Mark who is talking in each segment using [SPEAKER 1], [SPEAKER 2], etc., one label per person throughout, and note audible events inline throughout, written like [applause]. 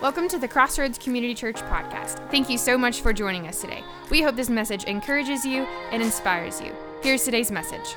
[SPEAKER 1] Welcome to the Crossroads Community Church podcast. Thank you so much for joining us today. We hope this message encourages you and inspires you. Here's today's message.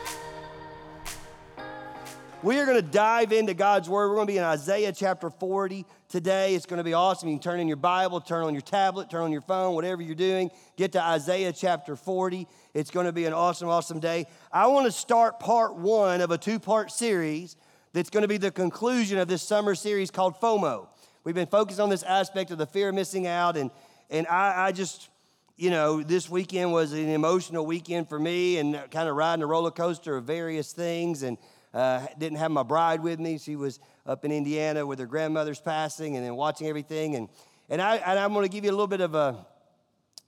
[SPEAKER 2] We are going to dive into God's Word. We're going to be in Isaiah chapter 40 today. It's going to be awesome. You can turn in your Bible, turn on your tablet, turn on your phone, whatever you're doing. Get to Isaiah chapter 40. It's going to be an awesome, awesome day. I want to start part one of a two part series that's going to be the conclusion of this summer series called FOMO. We've been focused on this aspect of the fear of missing out, and, and I, I just, you know, this weekend was an emotional weekend for me and kind of riding a roller coaster of various things. And uh, didn't have my bride with me. She was up in Indiana with her grandmother's passing and then watching everything. And, and, I, and I'm going to give you a little bit of a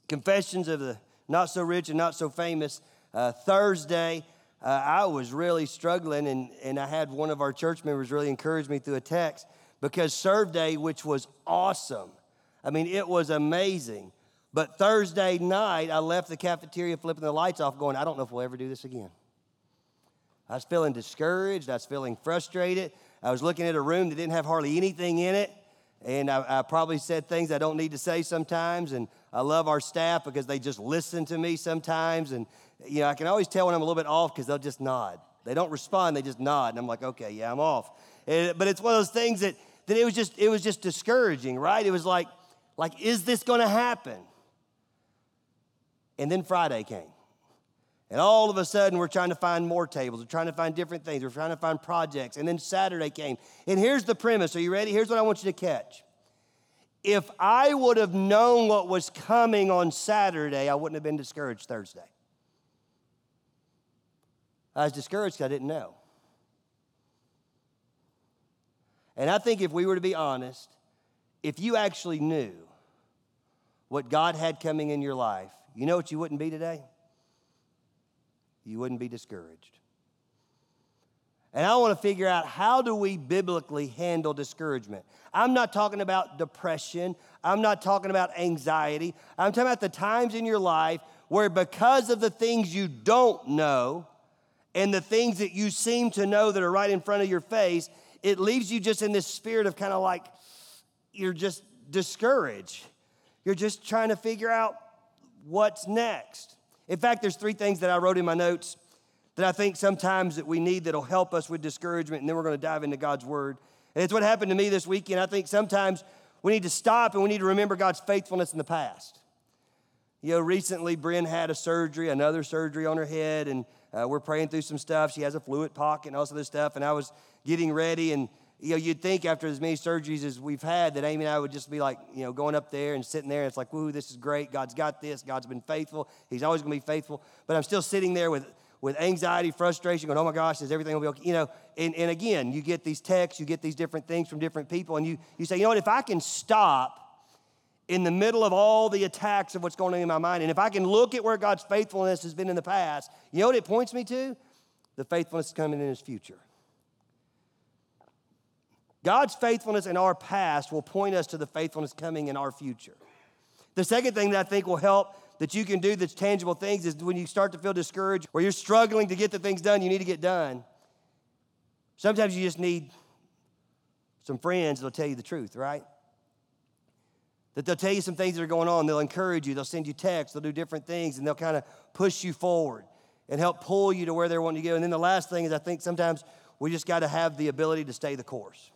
[SPEAKER 2] confessions of the not so rich and not so famous. Uh, Thursday, uh, I was really struggling, and, and I had one of our church members really encourage me through a text because Serve Day, which was awesome, I mean, it was amazing. But Thursday night, I left the cafeteria flipping the lights off, going, I don't know if we'll ever do this again. I was feeling discouraged. I was feeling frustrated. I was looking at a room that didn't have hardly anything in it. And I, I, probably said things I don't need to say sometimes. And I love our staff because they just listen to me sometimes. And, you know, I can always tell when I'm a little bit off because they'll just nod. They don't respond, they just nod. And I'm like, okay, yeah, I'm off. And, but it's one of those things that that it was just it was just discouraging, right? It was like like is this going to happen? And then Friday came. And all of a sudden, we're trying to find more tables. We're trying to find different things. We're trying to find projects. And then Saturday came. And here's the premise. Are you ready? Here's what I want you to catch. If I would have known what was coming on Saturday, I wouldn't have been discouraged Thursday. I was discouraged I didn't know. And I think if we were to be honest, if you actually knew what God had coming in your life, you know what you wouldn't be today? You wouldn't be discouraged. And I want to figure out how do we biblically handle discouragement. I'm not talking about depression. I'm not talking about anxiety. I'm talking about the times in your life where because of the things you don't know and the things that you seem to know that are right in front of your face, it leaves you just in this spirit of kind of like you're just discouraged. You're just trying to figure out what's next. In fact, there's three things that I wrote in my notes that I think sometimes that we need that'll help us with discouragement, and then we're going to dive into God's word. And it's what happened to me this weekend. I think sometimes we need to stop and we need to remember God's faithfulness in the past. You know, recently Bryn had a surgery, another surgery on her head, and uh, we're praying through some stuff. She has a fluid pocket and all this stuff. And I was getting ready, and you know, you'd think after as many surgeries as we've had that Amy and I would just be like, you know, going up there and sitting there. And it's like, woo, this is great. God's got this. God's been faithful. He's always going to be faithful. But I'm still sitting there with with anxiety, frustration, going, oh my gosh, is everything going to be okay? You know, and, and again, you get these texts, you get these different things from different people, and you, you say, you know what, if I can stop in the middle of all the attacks of what's going on in my mind. And if I can look at where God's faithfulness has been in the past, you know what it points me to? The faithfulness coming in his future. God's faithfulness in our past will point us to the faithfulness coming in our future. The second thing that I think will help that you can do that's tangible things is when you start to feel discouraged or you're struggling to get the things done you need to get done. Sometimes you just need some friends that'll tell you the truth, right? That they'll tell you some things that are going on. They'll encourage you. They'll send you texts. They'll do different things, and they'll kind of push you forward and help pull you to where they're wanting to go. And then the last thing is, I think sometimes we just got to have the ability to stay the course.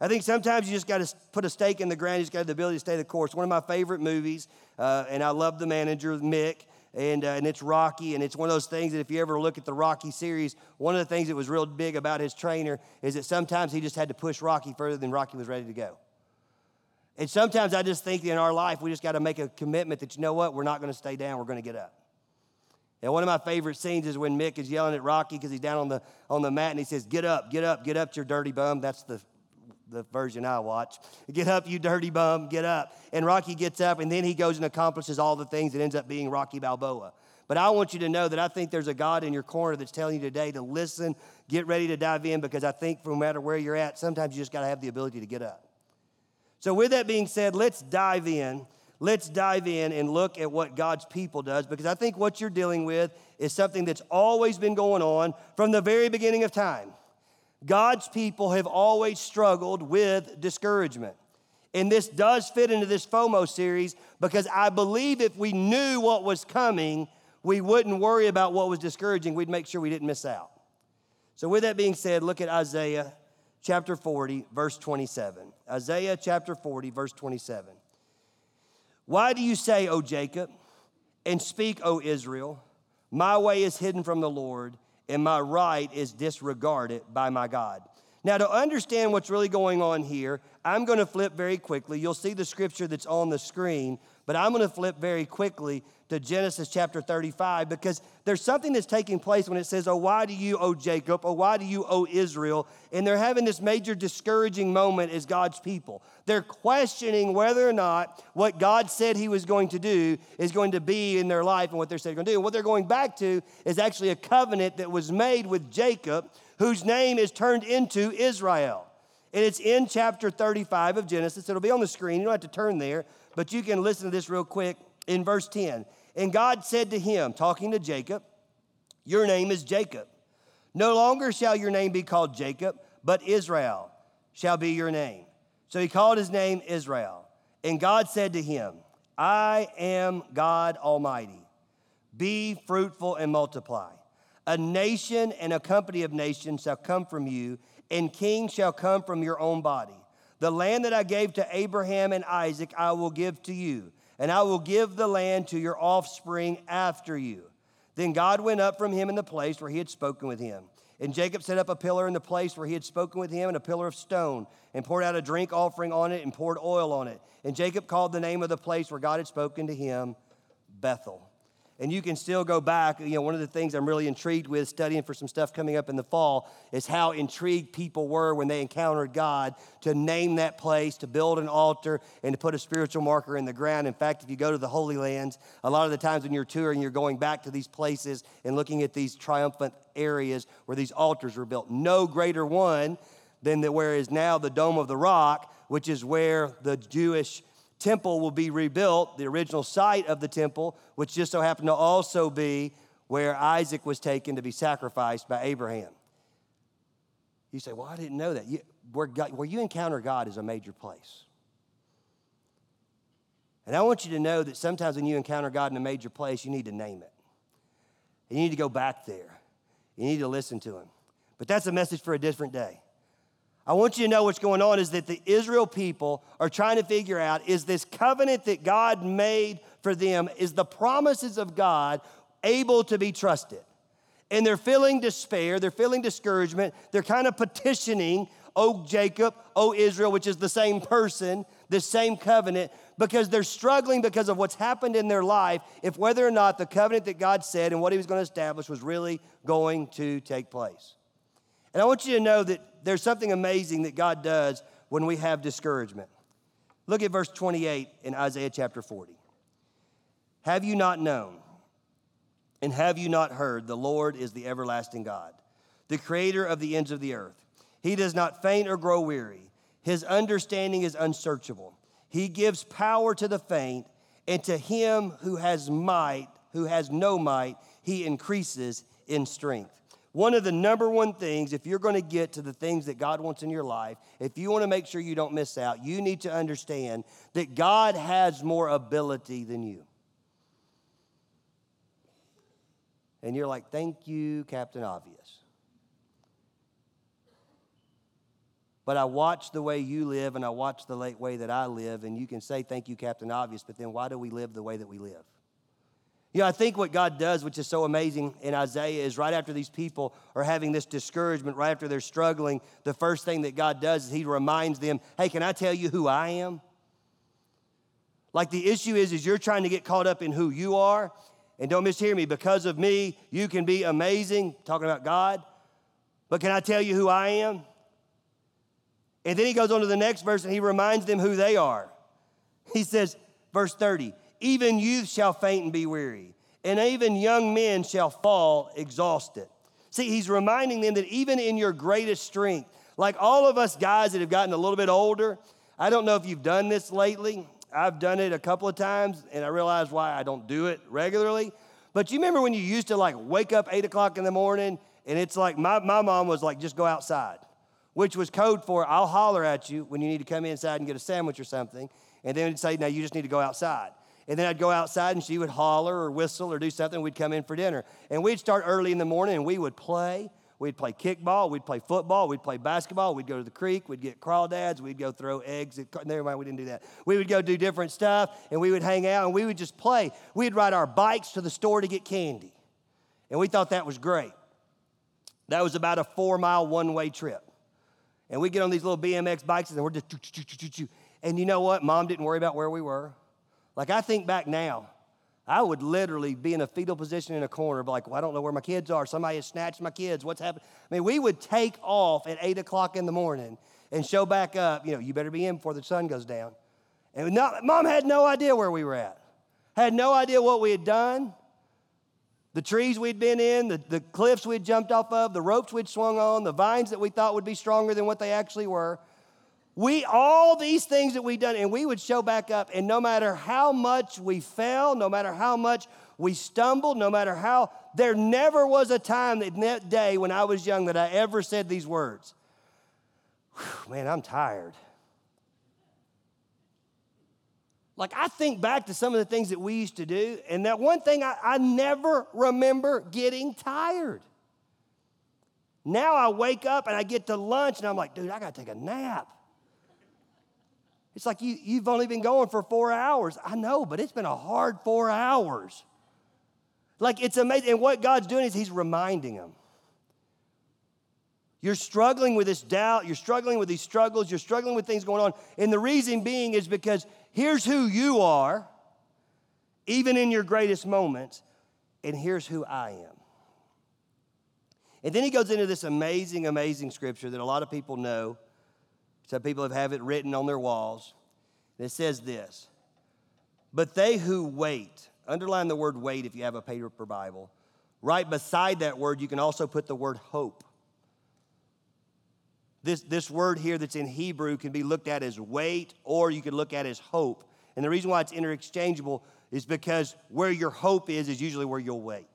[SPEAKER 2] I think sometimes you just got to put a stake in the ground. You just got the ability to stay the course. One of my favorite movies, uh, and I love the manager, Mick, and, uh, and it's Rocky. And it's one of those things that if you ever look at the Rocky series, one of the things that was real big about his trainer is that sometimes he just had to push Rocky further than Rocky was ready to go. And sometimes I just think in our life, we just got to make a commitment that, you know what, we're not going to stay down, we're going to get up. And one of my favorite scenes is when Mick is yelling at Rocky because he's down on the, on the mat and he says, Get up, get up, get up, you dirty bum. That's the, the version I watch. [laughs] Get up, you dirty bum, get up. And Rocky gets up and then he goes and accomplishes all the things that ends up being Rocky Balboa. But I want you to know that I think there's a God in your corner that's telling you today to listen, get ready to dive in because I think no matter where you're at, sometimes you just got to have the ability to get up. So, with that being said, let's dive in. Let's dive in and look at what God's people does because I think what you're dealing with is something that's always been going on from the very beginning of time. God's people have always struggled with discouragement. And this does fit into this FOMO series because I believe if we knew what was coming, we wouldn't worry about what was discouraging. We'd make sure we didn't miss out. So, with that being said, look at Isaiah chapter 40, verse 27. Isaiah chapter 40, verse 27. Why do you say, O Jacob, and speak, O Israel, my way is hidden from the Lord, and my right is disregarded by my God? Now, to understand what's really going on here, I'm going to flip very quickly. You'll see the scripture that's on the screen, but I'm going to flip very quickly to Genesis chapter 35 because there's something that's taking place when it says, Oh, why do you, O Jacob? Oh, why do you, O Israel? And they're having this major discouraging moment as God's people. They're questioning whether or not what God said He was going to do is going to be in their life and what they're saying going to do. And what they're going back to is actually a covenant that was made with Jacob whose name is turned into Israel. And it's in chapter 35 of Genesis. It'll be on the screen. You don't have to turn there, but you can listen to this real quick in verse 10. And God said to him, talking to Jacob, Your name is Jacob. No longer shall your name be called Jacob, but Israel shall be your name. So he called his name Israel. And God said to him, I am God Almighty. Be fruitful and multiply. A nation and a company of nations shall come from you, and kings shall come from your own body. The land that I gave to Abraham and Isaac, I will give to you, and I will give the land to your offspring after you. Then God went up from him in the place where he had spoken with him. And Jacob set up a pillar in the place where he had spoken with him, and a pillar of stone, and poured out a drink offering on it, and poured oil on it. And Jacob called the name of the place where God had spoken to him Bethel and you can still go back. You know, one of the things I'm really intrigued with studying for some stuff coming up in the fall is how intrigued people were when they encountered God to name that place, to build an altar, and to put a spiritual marker in the ground. In fact, if you go to the Holy Lands, a lot of the times when you're touring, you're going back to these places and looking at these triumphant areas where these altars were built. No greater one than the, where is now the Dome of the Rock, which is where the Jewish temple will be rebuilt, the original site of the temple, which just so happened to also be where Isaac was taken to be sacrificed by Abraham. You say, Well, I didn't know that. You, where, God, where you encounter God is a major place. And I want you to know that sometimes when you encounter God in a major place, you need to name it. And you need to go back there. You need to listen to Him. But that's a message for a different day. I want you to know what's going on is that the Israel people are trying to figure out is this covenant that God made for them, is the promises of God able to be trusted? And they're feeling despair, they're feeling discouragement, they're kind of petitioning, oh Jacob, oh Israel, which is the same person, the same covenant, because they're struggling because of what's happened in their life, if whether or not the covenant that God said and what He was going to establish was really going to take place. And I want you to know that there's something amazing that God does when we have discouragement. Look at verse 28 in Isaiah chapter 40. Have you not known and have you not heard? The Lord is the everlasting God, the creator of the ends of the earth. He does not faint or grow weary, his understanding is unsearchable. He gives power to the faint, and to him who has might, who has no might, he increases in strength. One of the number one things, if you're going to get to the things that God wants in your life, if you want to make sure you don't miss out, you need to understand that God has more ability than you. And you're like, thank you, Captain Obvious. But I watch the way you live and I watch the late way that I live, and you can say, thank you, Captain Obvious, but then why do we live the way that we live? You know, I think what God does, which is so amazing in Isaiah, is right after these people are having this discouragement, right after they're struggling, the first thing that God does is He reminds them, hey, can I tell you who I am? Like the issue is, is you're trying to get caught up in who you are. And don't mishear me, because of me, you can be amazing, talking about God. But can I tell you who I am? And then he goes on to the next verse and he reminds them who they are. He says, verse 30, even youth shall faint and be weary, and even young men shall fall exhausted. See, he's reminding them that even in your greatest strength, like all of us guys that have gotten a little bit older, I don't know if you've done this lately. I've done it a couple of times, and I realize why I don't do it regularly. But you remember when you used to like wake up eight o'clock in the morning, and it's like my, my mom was like, just go outside. which was code for I'll holler at you when you need to come inside and get a sandwich or something. And then say, now you just need to go outside. And then I'd go outside and she would holler or whistle or do something. We'd come in for dinner. And we'd start early in the morning and we would play. We'd play kickball, we'd play football, we'd play basketball, we'd go to the creek, we'd get crawdads, we'd go throw eggs. At, never mind, we didn't do that. We would go do different stuff and we would hang out and we would just play. We'd ride our bikes to the store to get candy. And we thought that was great. That was about a four mile one way trip. And we get on these little BMX bikes and we're just, and you know what? Mom didn't worry about where we were. Like I think back now, I would literally be in a fetal position in a corner, like, well, I don't know where my kids are. Somebody has snatched my kids. What's happening? I mean, we would take off at eight o'clock in the morning and show back up. You know, you better be in before the sun goes down. And not, mom had no idea where we were at, had no idea what we had done, the trees we'd been in, the, the cliffs we'd jumped off of, the ropes we'd swung on, the vines that we thought would be stronger than what they actually were. We, all these things that we've done, and we would show back up, and no matter how much we fell, no matter how much we stumbled, no matter how, there never was a time in that day when I was young that I ever said these words. Man, I'm tired. Like, I think back to some of the things that we used to do, and that one thing I, I never remember getting tired. Now I wake up and I get to lunch, and I'm like, dude, I gotta take a nap. It's like you, you've only been going for four hours. I know, but it's been a hard four hours. Like it's amazing. And what God's doing is He's reminding them. You're struggling with this doubt, you're struggling with these struggles, you're struggling with things going on. And the reason being is because here's who you are, even in your greatest moments, and here's who I am. And then he goes into this amazing, amazing scripture that a lot of people know some people have have it written on their walls. It says this But they who wait, underline the word wait if you have a paper Bible. Right beside that word, you can also put the word hope. This, this word here that's in Hebrew can be looked at as wait, or you could look at as hope. And the reason why it's interchangeable is because where your hope is, is usually where you'll wait.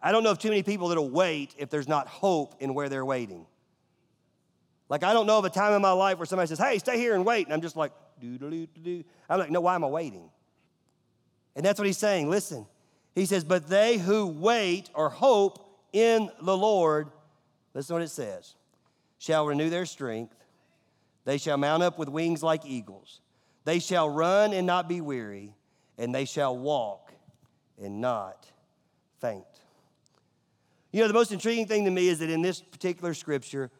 [SPEAKER 2] I don't know of too many people that'll wait if there's not hope in where they're waiting. Like, I don't know of a time in my life where somebody says, hey, stay here and wait. And I'm just like, doo doo doo. I'm like, no, why am I waiting? And that's what he's saying. Listen, he says, but they who wait or hope in the Lord, listen what it says, shall renew their strength. They shall mount up with wings like eagles. They shall run and not be weary, and they shall walk and not faint. You know, the most intriguing thing to me is that in this particular scripture,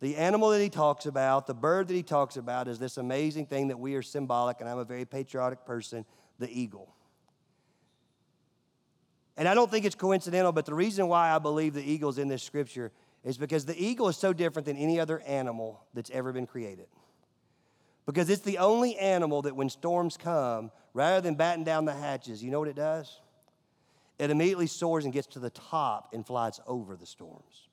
[SPEAKER 2] the animal that he talks about, the bird that he talks about, is this amazing thing that we are symbolic, and I'm a very patriotic person the eagle. And I don't think it's coincidental, but the reason why I believe the eagle is in this scripture is because the eagle is so different than any other animal that's ever been created. Because it's the only animal that when storms come, rather than batten down the hatches, you know what it does? It immediately soars and gets to the top and flies over the storms.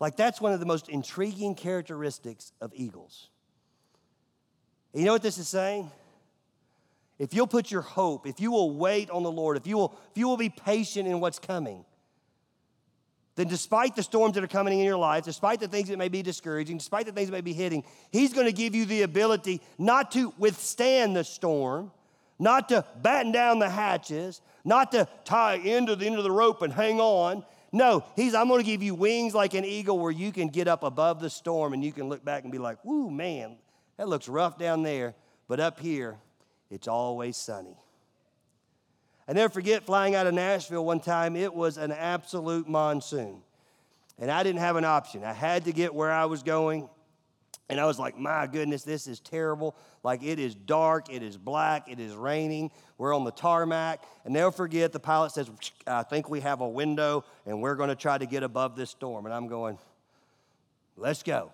[SPEAKER 2] Like, that's one of the most intriguing characteristics of eagles. You know what this is saying? If you'll put your hope, if you will wait on the Lord, if you will, if you will be patient in what's coming, then despite the storms that are coming in your life, despite the things that may be discouraging, despite the things that may be hitting, He's going to give you the ability not to withstand the storm, not to batten down the hatches, not to tie into the end of the rope and hang on. No, he's, I'm going to give you wings like an eagle where you can get up above the storm and you can look back and be like, whoo, man, that looks rough down there. But up here, it's always sunny. I never forget flying out of Nashville one time, it was an absolute monsoon. And I didn't have an option. I had to get where I was going. And I was like, my goodness, this is terrible. Like it is dark, it is black, it is raining. We're on the tarmac. And they'll forget the pilot says, I think we have a window and we're going to try to get above this storm. And I'm going, let's go.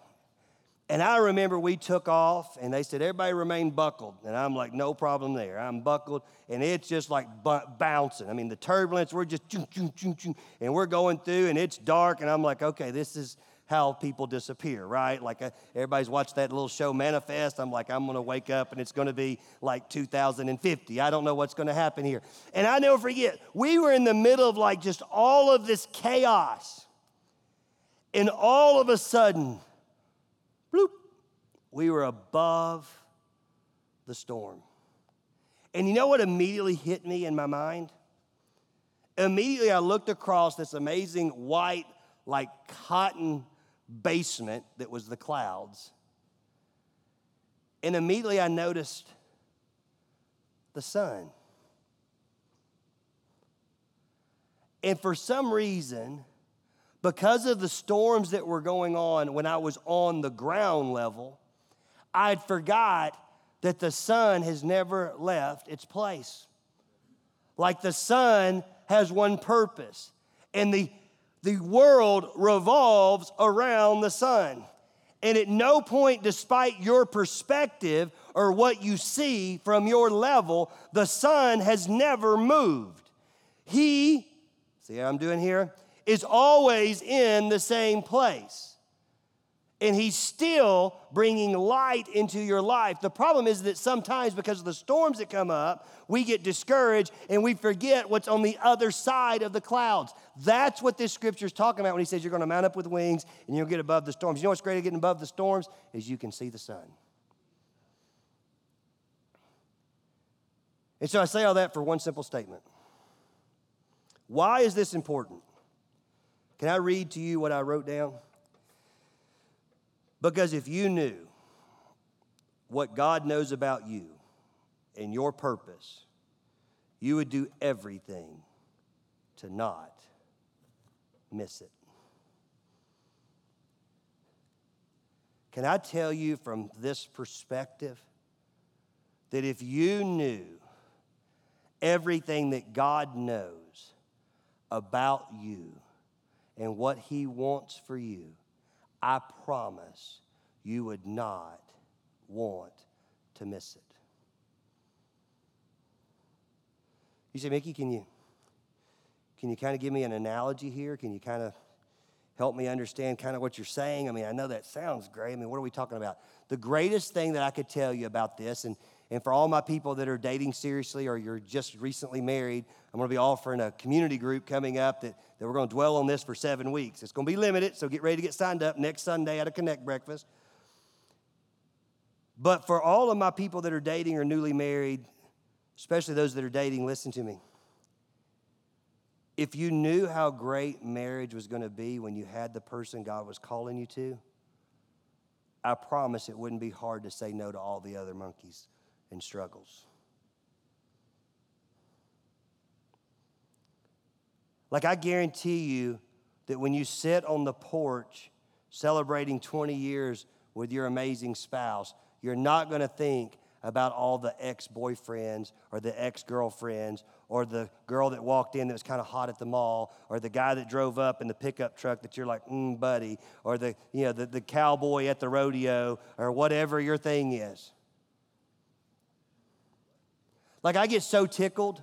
[SPEAKER 2] And I remember we took off and they said, everybody remain buckled. And I'm like, no problem there. I'm buckled and it's just like bouncing. I mean, the turbulence, we're just, and we're going through and it's dark. And I'm like, okay, this is, how people disappear, right? Like uh, everybody's watched that little show Manifest. I'm like, I'm gonna wake up and it's gonna be like 2050. I don't know what's gonna happen here. And I never forget, we were in the middle of like just all of this chaos. And all of a sudden, bloop, we were above the storm. And you know what immediately hit me in my mind? Immediately, I looked across this amazing white, like cotton basement that was the clouds. And immediately, I noticed the sun. And for some reason, because of the storms that were going on when I was on the ground level, I'd forgot that the sun has never left its place. Like the sun has one purpose, and the, the world revolves around the sun. And at no point, despite your perspective or what you see from your level, the sun has never moved. He, see what I'm doing here, is always in the same place and he's still bringing light into your life. The problem is that sometimes, because of the storms that come up, we get discouraged and we forget what's on the other side of the clouds. That's what this scripture is talking about when he says you're going to mount up with wings and you'll get above the storms. You know what's great at getting above the storms? Is you can see the sun. And so I say all that for one simple statement. Why is this important? Can I read to you what I wrote down? Because if you knew what God knows about you and your purpose, you would do everything to not miss it. Can I tell you from this perspective that if you knew everything that God knows about you and what He wants for you, I promise you would not want to miss it. You say, Mickey, can you can you kind of give me an analogy here? Can you kind of help me understand kind of what you're saying? I mean, I know that sounds great. I mean, what are we talking about? The greatest thing that I could tell you about this, and and for all my people that are dating seriously or you're just recently married, I'm going to be offering a community group coming up that, that we're going to dwell on this for seven weeks. It's going to be limited, so get ready to get signed up next Sunday at a Connect breakfast. But for all of my people that are dating or newly married, especially those that are dating, listen to me. If you knew how great marriage was going to be when you had the person God was calling you to, I promise it wouldn't be hard to say no to all the other monkeys and struggles. Like, I guarantee you that when you sit on the porch celebrating 20 years with your amazing spouse, you're not going to think about all the ex boyfriends or the ex girlfriends or the girl that walked in that was kind of hot at the mall or the guy that drove up in the pickup truck that you're like, mm, buddy, or the, you know, the, the cowboy at the rodeo or whatever your thing is. Like, I get so tickled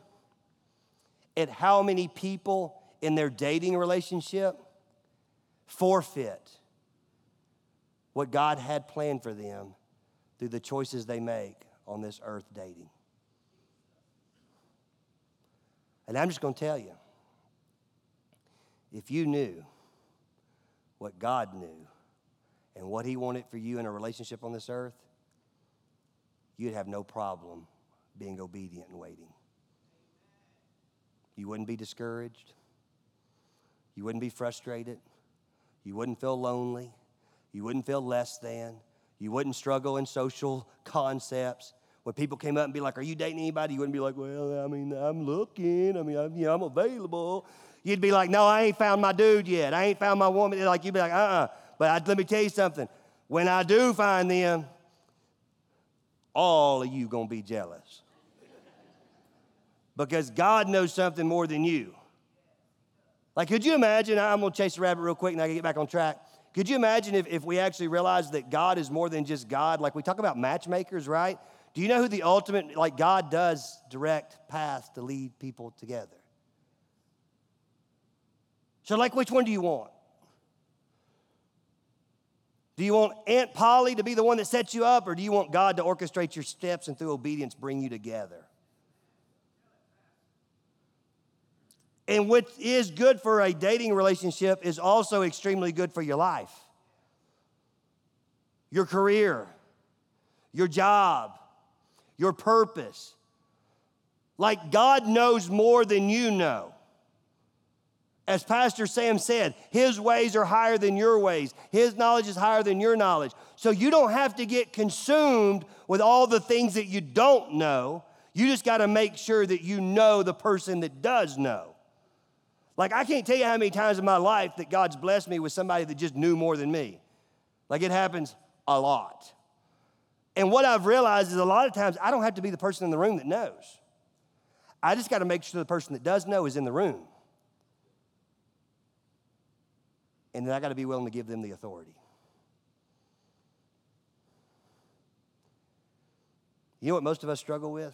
[SPEAKER 2] at how many people in their dating relationship forfeit what God had planned for them through the choices they make on this earth dating. And I'm just going to tell you if you knew what God knew and what He wanted for you in a relationship on this earth, you'd have no problem being obedient and waiting. You wouldn't be discouraged. You wouldn't be frustrated. You wouldn't feel lonely. You wouldn't feel less than. You wouldn't struggle in social concepts. When people came up and be like, Are you dating anybody? You wouldn't be like, Well, I mean, I'm looking. I mean, I'm, I'm available. You'd be like, No, I ain't found my dude yet. I ain't found my woman. Like, you'd be like, Uh uh-uh. uh But I, let me tell you something. When I do find them, all of you gonna be jealous because God knows something more than you. Like, could you imagine? I'm going to chase the rabbit real quick and I can get back on track. Could you imagine if, if we actually realized that God is more than just God? Like, we talk about matchmakers, right? Do you know who the ultimate, like, God does direct paths to lead people together? So, like, which one do you want? Do you want Aunt Polly to be the one that sets you up, or do you want God to orchestrate your steps and through obedience bring you together? And what is good for a dating relationship is also extremely good for your life, your career, your job, your purpose. Like God knows more than you know. As Pastor Sam said, his ways are higher than your ways. His knowledge is higher than your knowledge. So you don't have to get consumed with all the things that you don't know. You just got to make sure that you know the person that does know. Like, I can't tell you how many times in my life that God's blessed me with somebody that just knew more than me. Like, it happens a lot. And what I've realized is a lot of times I don't have to be the person in the room that knows. I just got to make sure the person that does know is in the room. And then I got to be willing to give them the authority. You know what most of us struggle with?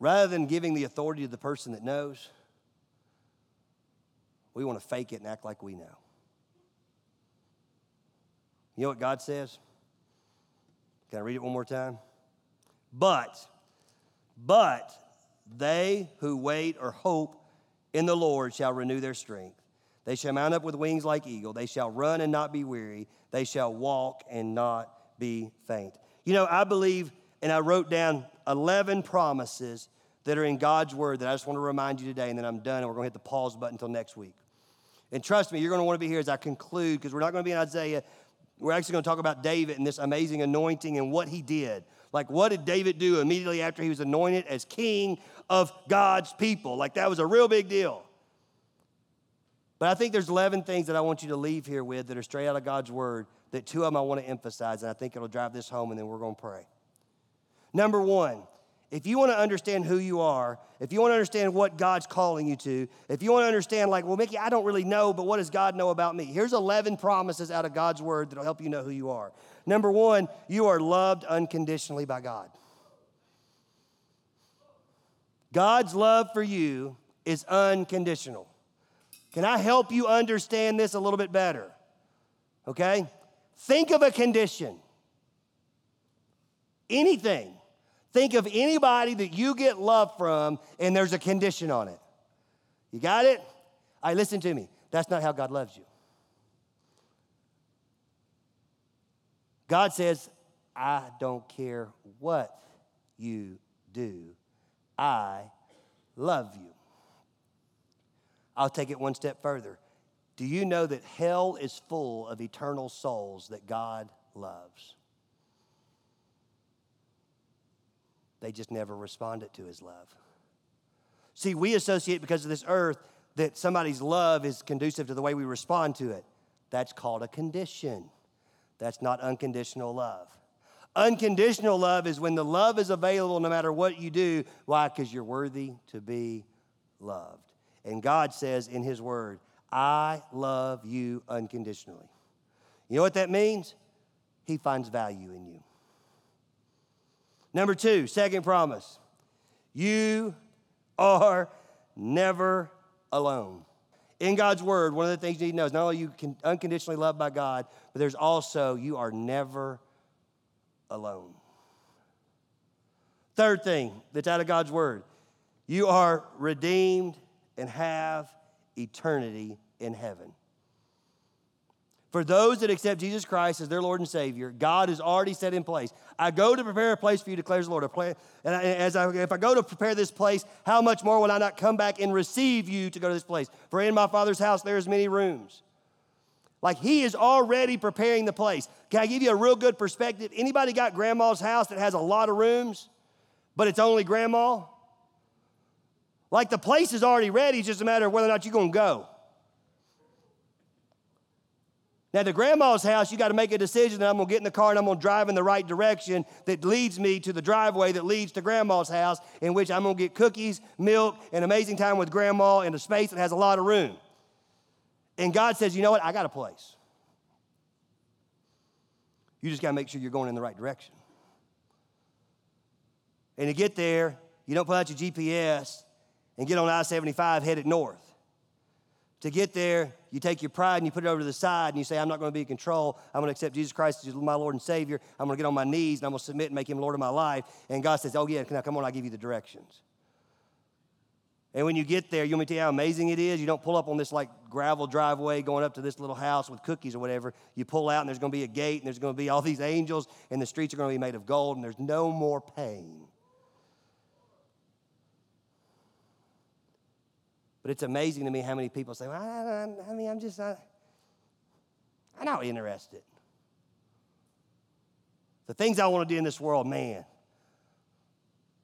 [SPEAKER 2] Rather than giving the authority to the person that knows, we want to fake it and act like we know. You know what God says? Can I read it one more time? But, but they who wait or hope in the Lord shall renew their strength. They shall mount up with wings like eagle. They shall run and not be weary. They shall walk and not be faint. You know, I believe, and I wrote down 11 promises that are in God's word that I just want to remind you today, and then I'm done, and we're going to hit the pause button until next week. And trust me, you're going to want to be here as I conclude because we're not going to be in Isaiah. We're actually going to talk about David and this amazing anointing and what he did. Like, what did David do immediately after he was anointed as king of God's people? Like, that was a real big deal. But I think there's 11 things that I want you to leave here with that are straight out of God's word, that two of them I want to emphasize, and I think it'll drive this home, and then we're going to pray. Number one, if you want to understand who you are, if you want to understand what God's calling you to, if you want to understand, like, well, Mickey, I don't really know, but what does God know about me? Here's 11 promises out of God's word that'll help you know who you are. Number one, you are loved unconditionally by God. God's love for you is unconditional. Can I help you understand this a little bit better? Okay? Think of a condition. Anything Think of anybody that you get love from and there's a condition on it. You got it? All right, listen to me. That's not how God loves you. God says, I don't care what you do, I love you. I'll take it one step further. Do you know that hell is full of eternal souls that God loves? They just never responded to his love. See, we associate because of this earth that somebody's love is conducive to the way we respond to it. That's called a condition. That's not unconditional love. Unconditional love is when the love is available no matter what you do. Why? Because you're worthy to be loved. And God says in His Word, I love you unconditionally. You know what that means? He finds value in you. Number two, second promise you are never alone. In God's word, one of the things you need to know is not only you can unconditionally loved by God, but there's also you are never alone. Third thing that's out of God's word you are redeemed and have eternity in heaven. For those that accept Jesus Christ as their Lord and Savior, God has already set in place. I go to prepare a place for you, declares the Lord. And as I, if I go to prepare this place, how much more will I not come back and receive you to go to this place? For in my Father's house there is many rooms. Like He is already preparing the place. Can I give you a real good perspective? Anybody got grandma's house that has a lot of rooms, but it's only grandma? Like the place is already ready, it's just a matter of whether or not you're going to go. Now, the grandma's house, you got to make a decision that I'm going to get in the car and I'm going to drive in the right direction that leads me to the driveway that leads to grandma's house, in which I'm going to get cookies, milk, and amazing time with grandma in a space that has a lot of room. And God says, you know what? I got a place. You just got to make sure you're going in the right direction. And to get there, you don't pull out your GPS and get on I 75 headed north. To get there, you take your pride and you put it over to the side and you say, I'm not going to be in control. I'm going to accept Jesus Christ as my Lord and Savior. I'm going to get on my knees and I'm going to submit and make Him Lord of my life. And God says, Oh, yeah, now come on, I'll give you the directions. And when you get there, you want me to tell you how amazing it is? You don't pull up on this like gravel driveway going up to this little house with cookies or whatever. You pull out and there's going to be a gate and there's going to be all [laughs] these angels and the streets are going to be made of gold and there's no more pain. But it's amazing to me how many people say, well, I, I mean, I'm just I'm not interested. The things I want to do in this world, man,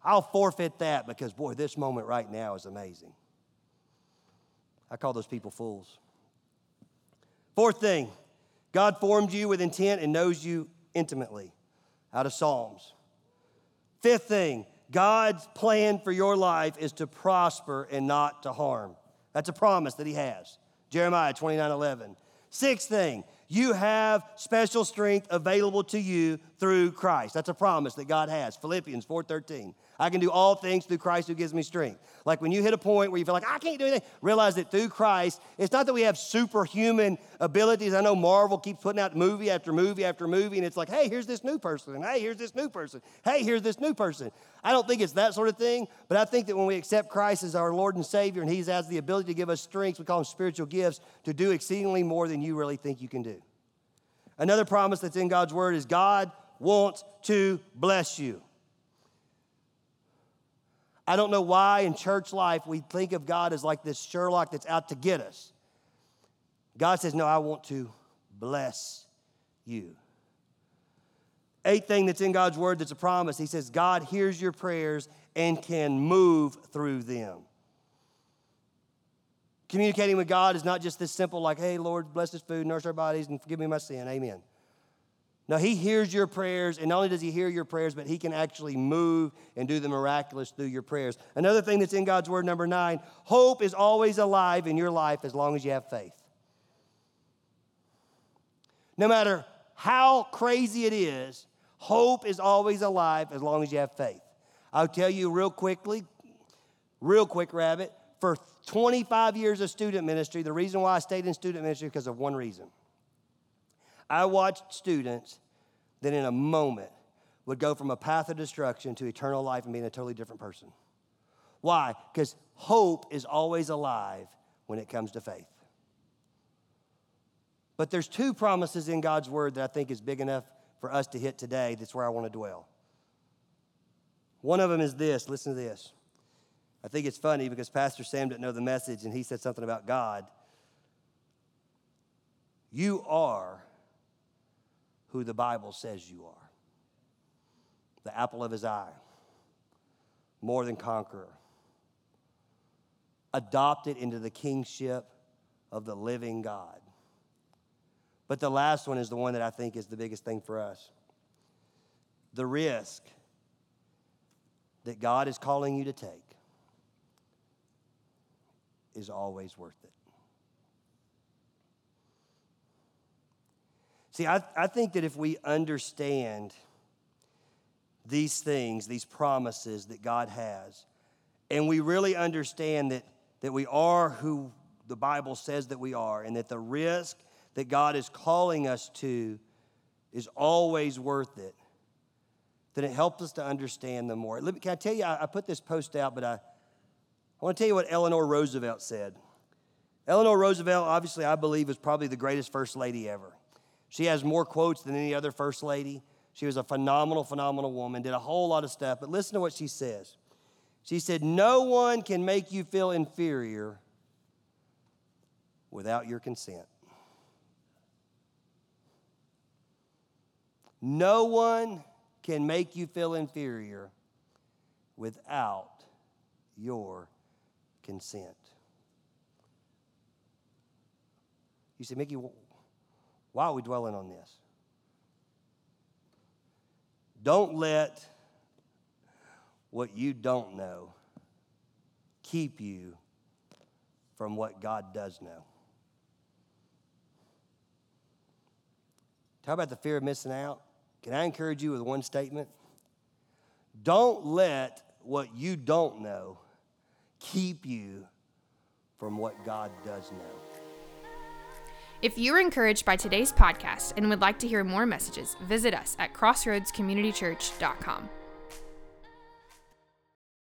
[SPEAKER 2] I'll forfeit that because, boy, this moment right now is amazing. I call those people fools. Fourth thing, God formed you with intent and knows you intimately, out of Psalms. Fifth thing, God's plan for your life is to prosper and not to harm. That's a promise that He has. Jeremiah 29 11. Sixth thing, you have special strength available to you through Christ. That's a promise that God has. Philippians 4:13. I can do all things through Christ who gives me strength. Like when you hit a point where you feel like I can't do anything, realize that through Christ, it's not that we have superhuman abilities. I know Marvel keeps putting out movie after movie after movie, and it's like, hey, here's this new person, and hey, here's this new person, hey, here's this new person. I don't think it's that sort of thing, but I think that when we accept Christ as our Lord and Savior, and He has the ability to give us strengths, we call them spiritual gifts, to do exceedingly more than you really think you can do. Another promise that's in God's Word is God wants to bless you. I don't know why in church life we think of God as like this Sherlock that's out to get us. God says, No, I want to bless you. Eighth thing that's in God's word that's a promise, He says, God hears your prayers and can move through them. Communicating with God is not just this simple, like, hey, Lord, bless this food, nourish our bodies, and forgive me my sin. Amen. Now, He hears your prayers, and not only does He hear your prayers, but He can actually move and do the miraculous through your prayers. Another thing that's in God's Word, number nine hope is always alive in your life as long as you have faith. No matter how crazy it is, hope is always alive as long as you have faith. I'll tell you real quickly, real quick, Rabbit. For 25 years of student ministry, the reason why I stayed in student ministry because of one reason I watched students that in a moment would go from a path of destruction to eternal life and being a totally different person. Why? Because hope is always alive when it comes to faith. But there's two promises in God's word that I think is big enough for us to hit today. That's where I want to dwell. One of them is this listen to this. I think it's funny because Pastor Sam didn't know the message and he said something about God. You are who the Bible says you are the apple of his eye, more than conqueror, adopted into the kingship of the living God. But the last one is the one that I think is the biggest thing for us the risk that God is calling you to take is always worth it. See, I, I think that if we understand these things, these promises that God has, and we really understand that, that we are who the Bible says that we are, and that the risk that God is calling us to is always worth it, then it helps us to understand them more. Can I tell you, I, I put this post out, but I, I want to tell you what Eleanor Roosevelt said. Eleanor Roosevelt, obviously, I believe, is probably the greatest first lady ever. She has more quotes than any other first lady. She was a phenomenal, phenomenal woman, did a whole lot of stuff. But listen to what she says. She said, No one can make you feel inferior without your consent. No one can make you feel inferior without your consent. You say, Mickey, why are we dwelling on this? Don't let what you don't know keep you from what God does know. Talk about the fear of missing out. Can I encourage you with one statement? Don't let what you don't know keep you from what God does know.
[SPEAKER 1] If you were encouraged by today's podcast and would like to hear more messages, visit us at crossroadscommunitychurch.com.